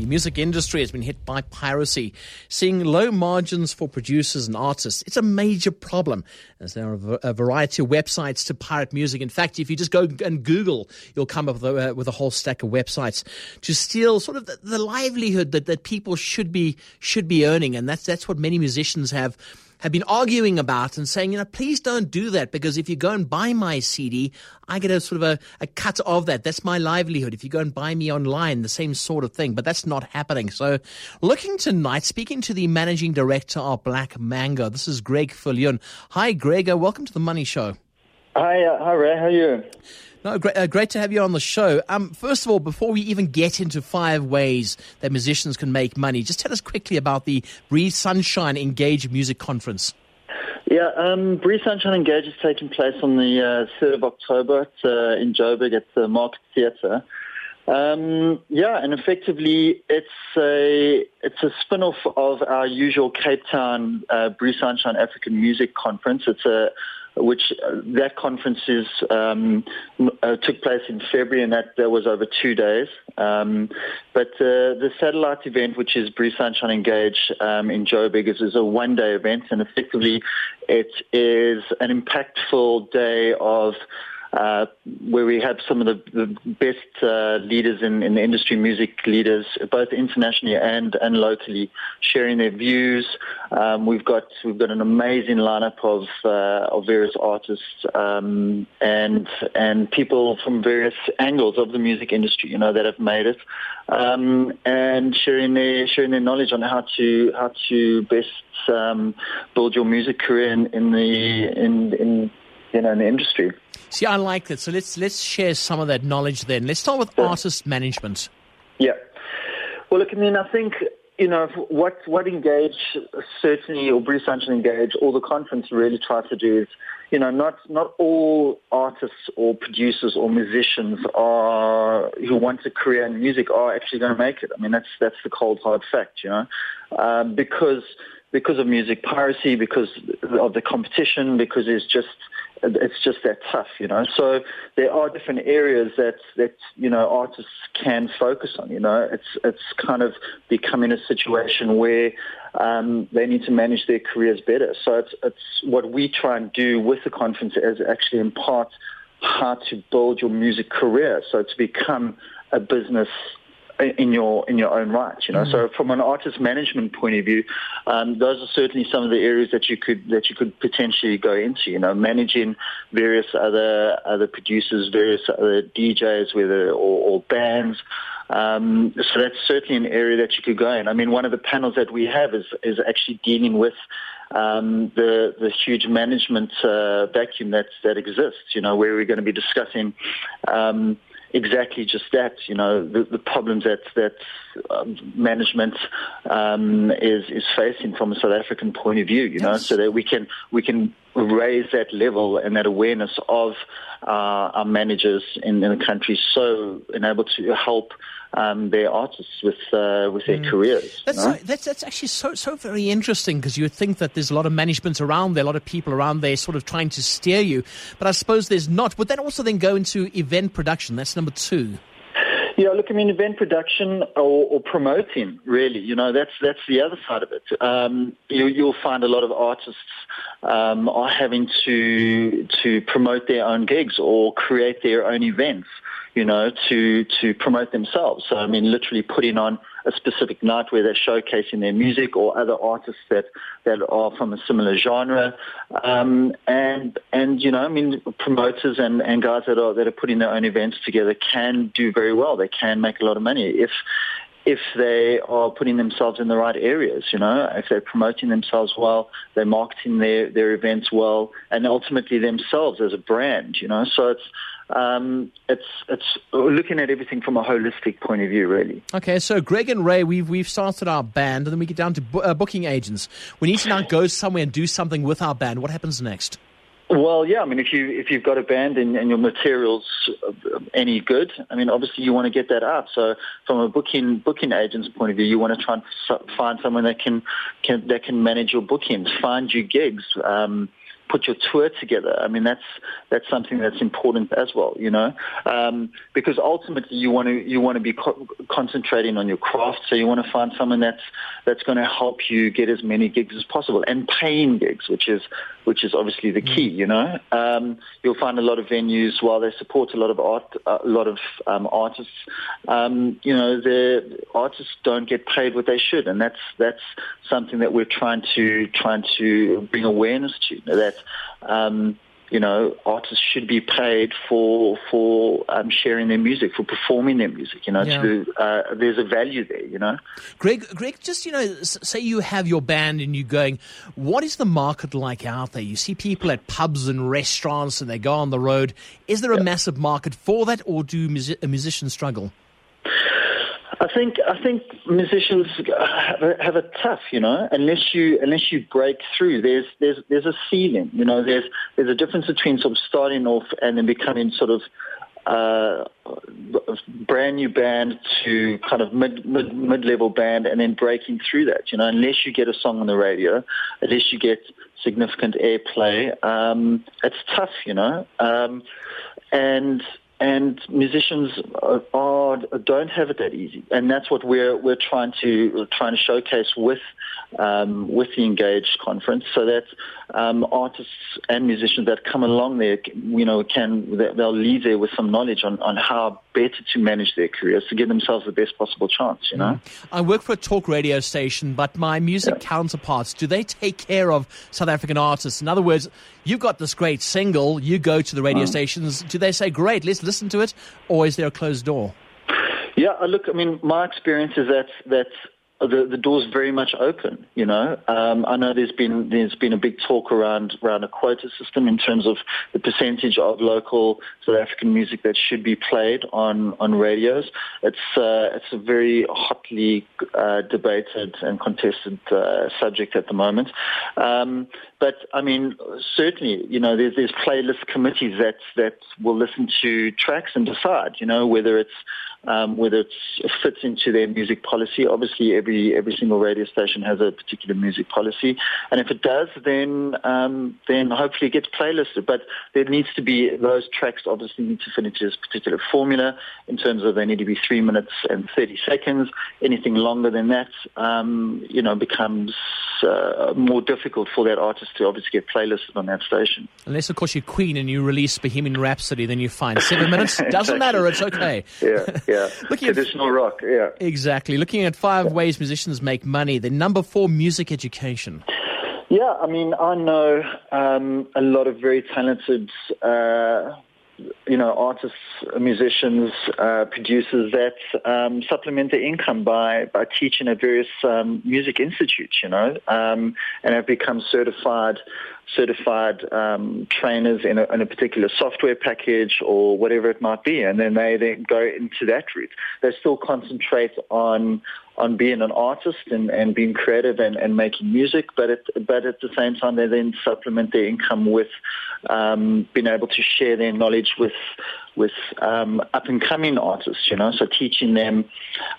The music industry has been hit by piracy, seeing low margins for producers and artists. It's a major problem as there are a variety of websites to pirate music. In fact, if you just go and Google, you'll come up with a, uh, with a whole stack of websites to steal sort of the, the livelihood that, that people should be should be earning, and that's that's what many musicians have have been arguing about and saying, you know, please don't do that because if you go and buy my CD, I get a sort of a, a cut of that. That's my livelihood. If you go and buy me online, the same sort of thing, but that's not happening. So looking tonight, speaking to the managing director of Black Mango, this is Greg Viljoen. Hi, Greg. Welcome to the Money Show. Hi, uh, hi, Ray. How are you? No, great, uh, great to have you on the show. Um, first of all, before we even get into five ways that musicians can make money, just tell us quickly about the Breathe Sunshine Engage Music Conference. Yeah, um, Breathe Sunshine Engage is taking place on the uh, 3rd of October at, uh, in Joburg at the Market Theatre. Um, yeah, and effectively, it's a it's a spin-off of our usual Cape Town uh, Breathe Sunshine African Music Conference. It's a which uh, that conference is, um, uh, took place in February, and that, that was over two days. Um, but uh, the satellite event, which is Breathe Sunshine Engage um, in Joburg, is, is a one-day event, and effectively it is an impactful day of uh, where we have some of the, the best uh, leaders in, in, the industry, music leaders, both internationally and, and locally, sharing their views. Um, we've got we've got an amazing lineup of uh, of various artists um, and and people from various angles of the music industry, you know, that have made it, um, and sharing their sharing their knowledge on how to how to best um, build your music career in, in the in, in you know in the industry. See, I like that. So let's let's share some of that knowledge then. Let's start with artist management. Yeah. Well, look, I mean, I think you know what what Engage certainly or Breathe Sunshine Engage, all the conference really tries to do is, you know, not not all artists or producers or musicians are who want a career in music are actually going to make it. I mean, that's that's the cold hard fact, you know, um, because because of music piracy, because of the competition, because it's just it's just that tough, you know. So there are different areas that that you know artists can focus on. You know, it's it's kind of becoming a situation where um, they need to manage their careers better. So it's it's what we try and do with the conference is actually impart how to build your music career. So to become a business in your in your own right. You know, mm-hmm. so from an artist management point of view, um, those are certainly some of the areas that you could that you could potentially go into. You know, managing various other other producers, various other DJs, whether or, or bands. Um, so that's certainly an area that you could go in. I mean, one of the panels that we have is is actually dealing with um, the the huge management uh, vacuum that that exists. You know, where we're going to be discussing. Um, exactly just that. You know, the, the problems that that um, management um, is is facing from a South African point of view. You yes. know, so that we can we can raise that level and that awareness of uh, our managers in, in the country, so and able to help um, their artists with uh, with their mm. careers. That's, so, that's that's actually so so very interesting because you would think that there's a lot of management around there, a lot of people around there, sort of trying to steer you, but I suppose there's not. Would that also then go into event production? That's number two. Yeah, look, I mean, event production or, or, promoting, really, you know, that's that's the other side of it. Um, you, will find a lot of artists um, are having to to promote their own gigs or create their own events you know, to to promote themselves. So I mean, literally putting on a specific night where they're showcasing their music or other artists that that are from a similar genre, um, and and you know, I mean, promoters and, and guys that are that are putting their own events together can do very well. They can make a lot of money if if they are putting themselves in the right areas, you know, if they're promoting themselves well, they're marketing their, their events well, and ultimately themselves as a brand, you know. So it's um, it's it's looking at everything from a holistic point of view, really. Okay, so Greg and Ray, we've we've started our band, and then we get down to bu- uh, booking agents. We need to now go somewhere and do something with our band. What happens next? Well, yeah. I mean, if you if you've got a band and, and your materials any good, I mean, obviously you want to get that out. So, from a booking booking agent's point of view, you want to try and find someone that can, can that can manage your bookings, find you gigs. Um, put your tour together. I mean, that's that's something that's important as well, you know, um, because ultimately you want to you want to be co- concentrating on your craft. So you want to find someone that's that's going to help you get as many gigs as possible and paying gigs, which is which is obviously the key. You know, um, you'll find a lot of venues while they support a lot of art, a lot of um, artists. Um, you know, the artists don't get paid what they should, and that's that's something that we're trying to trying to bring awareness to. That um, you know, artists should be paid for for um, sharing their music, for performing their music. You know, yeah. to, uh, there's a value there. You know, Greg, Greg, just you know, say you have your band and you're going, what is the market like out there? You see people at pubs and restaurants, and they go on the road. Is there a yeah. massive market for that, or do musicians struggle? I think I think musicians have a, have a tough, you know, unless you unless you break through. There's there's there's a ceiling, you know. There's there's a difference between sort of starting off and then becoming sort of uh, brand new band to kind of mid, mid mid level band and then breaking through that. You know, unless you get a song on the radio, unless you get significant airplay, um, it's tough. You know, um, and and musicians are, are, don't have it that easy, and that's what we're we're trying to trying to showcase with um, with the Engage conference, so that um, artists and musicians that come along there, you know, can they'll leave there with some knowledge on, on how better to manage their careers to give themselves the best possible chance. You know, mm. I work for a talk radio station, but my music yeah. counterparts do they take care of South African artists? In other words, you've got this great single, you go to the radio mm. stations. Do they say, "Great, let's listen to it," or is there a closed door? Yeah, look, I mean, my experience is that that the, the door's very much open. You know, um, I know there's been there's been a big talk around around a quota system in terms of the percentage of local South African music that should be played on on radios. It's uh, it's a very hotly uh, debated and contested uh, subject at the moment. Um, but I mean, certainly, you know, there's there's playlist committees that that will listen to tracks and decide, you know, whether it's um, whether it fits into their music policy. Obviously, every every single radio station has a particular music policy, and if it does, then um, then hopefully it gets playlisted. But there needs to be those tracks obviously need to fit into this particular formula in terms of they need to be three minutes and thirty seconds. Anything longer than that, um, you know, becomes uh, more difficult for that artist to obviously get playlisted on that station. Unless, of course, you're Queen and you release Bohemian Rhapsody, then you're fine. Seven minutes doesn't exactly. matter. It's okay. Yeah. yeah. Looking Traditional at, rock, yeah. Exactly. Looking at five ways musicians make money, the number four, music education. Yeah, I mean, I know um, a lot of very talented, uh, you know, artists, musicians, uh, producers that um, supplement their income by, by teaching at various um, music institutes, you know, um, and have become certified certified um, trainers in a, in a, particular software package or whatever it might be, and then they then go into that route. They still concentrate on on being an artist and, and being creative and, and making music, but at, but at the same time they then supplement their income with um, being able to share their knowledge with with um, up and coming artists. You know, so teaching them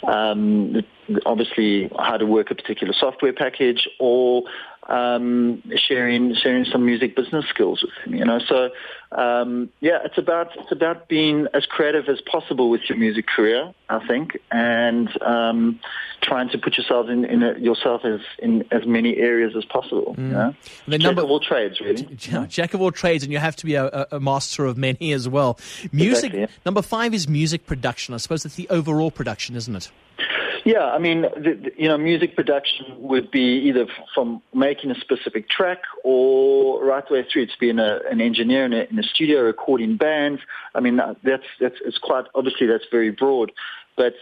um, obviously how to work a particular software package or um, sharing sharing some music business skills with them. You know, so um, yeah, it's about it's about being as creative as possible with your music career, I think, and um, trying to put yourself in, in a, yourself as in as many areas as possible. Mm. You know? the jack number, of all trades, really. Jack of all trades, and you have to be a, a master of many as well. Music exactly, yeah. number five is music production. I suppose that's the overall production, isn't it? Yeah, I mean, the, the, you know, music production would be either from making a specific track or right the way through It's being a, an engineer in a, in a studio recording bands. I mean, that's that's it's quite obviously that's very broad, but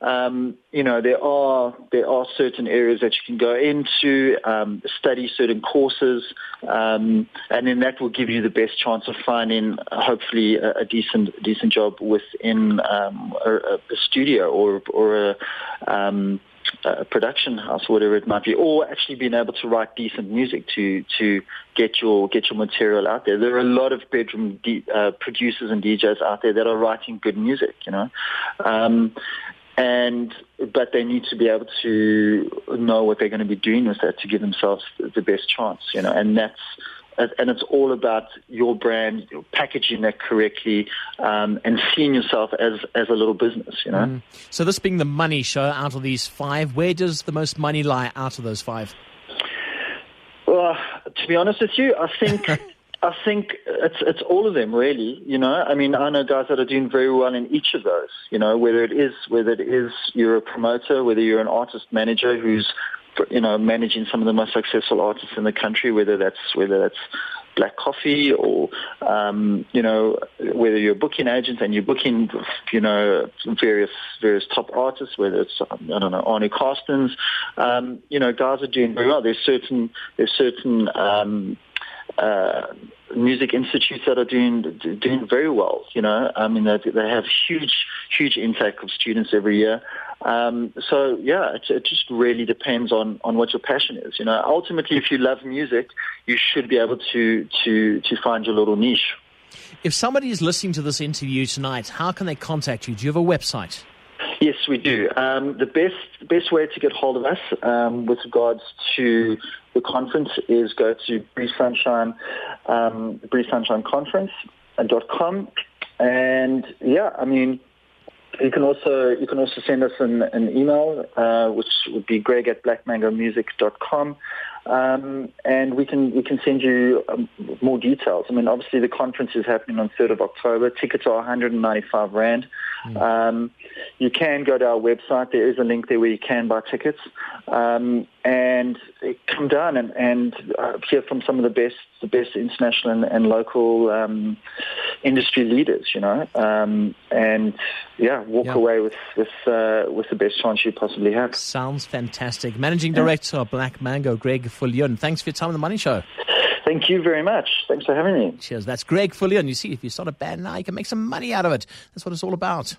um, you know, there are there are certain areas that you can go into, um, study certain courses, um, and then that will give you the best chance of finding, uh, hopefully, a, a, decent decent job within um, a, a, studio or or a, a production house, whatever it might be, or actually being able to write decent music to to get your get your material out there. There are a lot of bedroom D, uh, producers and DJs out there that are writing good music, you know. Um, and but they need to be able to know what they're going to be doing with that to give themselves the best chance, you know, and that's and it's all about your brand, packaging that correctly, um, and seeing yourself as as a little business. You know. Mm. So this being the money show, out of these five, where does the most money lie out of those five? Well, to be honest with you, I think. I think it's it's all of them really. You know, I mean, I know guys that are doing very well in each of those. You know, whether it is whether it is you're a promoter, whether you're an artist manager who's you know managing some of the most successful artists in the country, whether that's whether that's Black Coffee or um, you know whether you're a booking agent and you're booking you know various various top artists, whether it's I don't know Arno Carstens, um, you know guys are doing very well. There's certain there's certain um, uh, music institutes that are doing doing very well. You know, I mean, they, they have huge huge intake of students every year. Um, so yeah, it, it, just really depends on on what your passion is. You know, ultimately, if you love music, you should be able to to to find your little niche. If somebody is listening to this interview tonight, how can they contact you? Do you have a website? Yes, we do. Um, the best best way to get hold of us um, with regards to the conference is go to Breathe Sunshine, um, Breathe Sunshine Conference dot com, and yeah, I mean, you can also you can also send us an, an email, uh, which would be greg at blackmangomusic.com. Um, and we can we can send you um, more details. I mean, obviously the conference is happening on 3rd of October. Tickets are 195 rand. Mm. Um, you can go to our website. There is a link there where you can buy tickets um, and come down and, and uh, hear from some of the best the best international and, and local um, industry leaders. You know, um, and yeah, walk away with with uh, with the best chance you possibly have. Sounds fantastic. Managing Director of Black Mango, Greg Viljoen. Thanks for your time on the Money Show. Thank you very much. Thanks for having me. Cheers. That's Greg Viljoen. You see, if you start a band now, you can make some money out of it. That's what it's all about.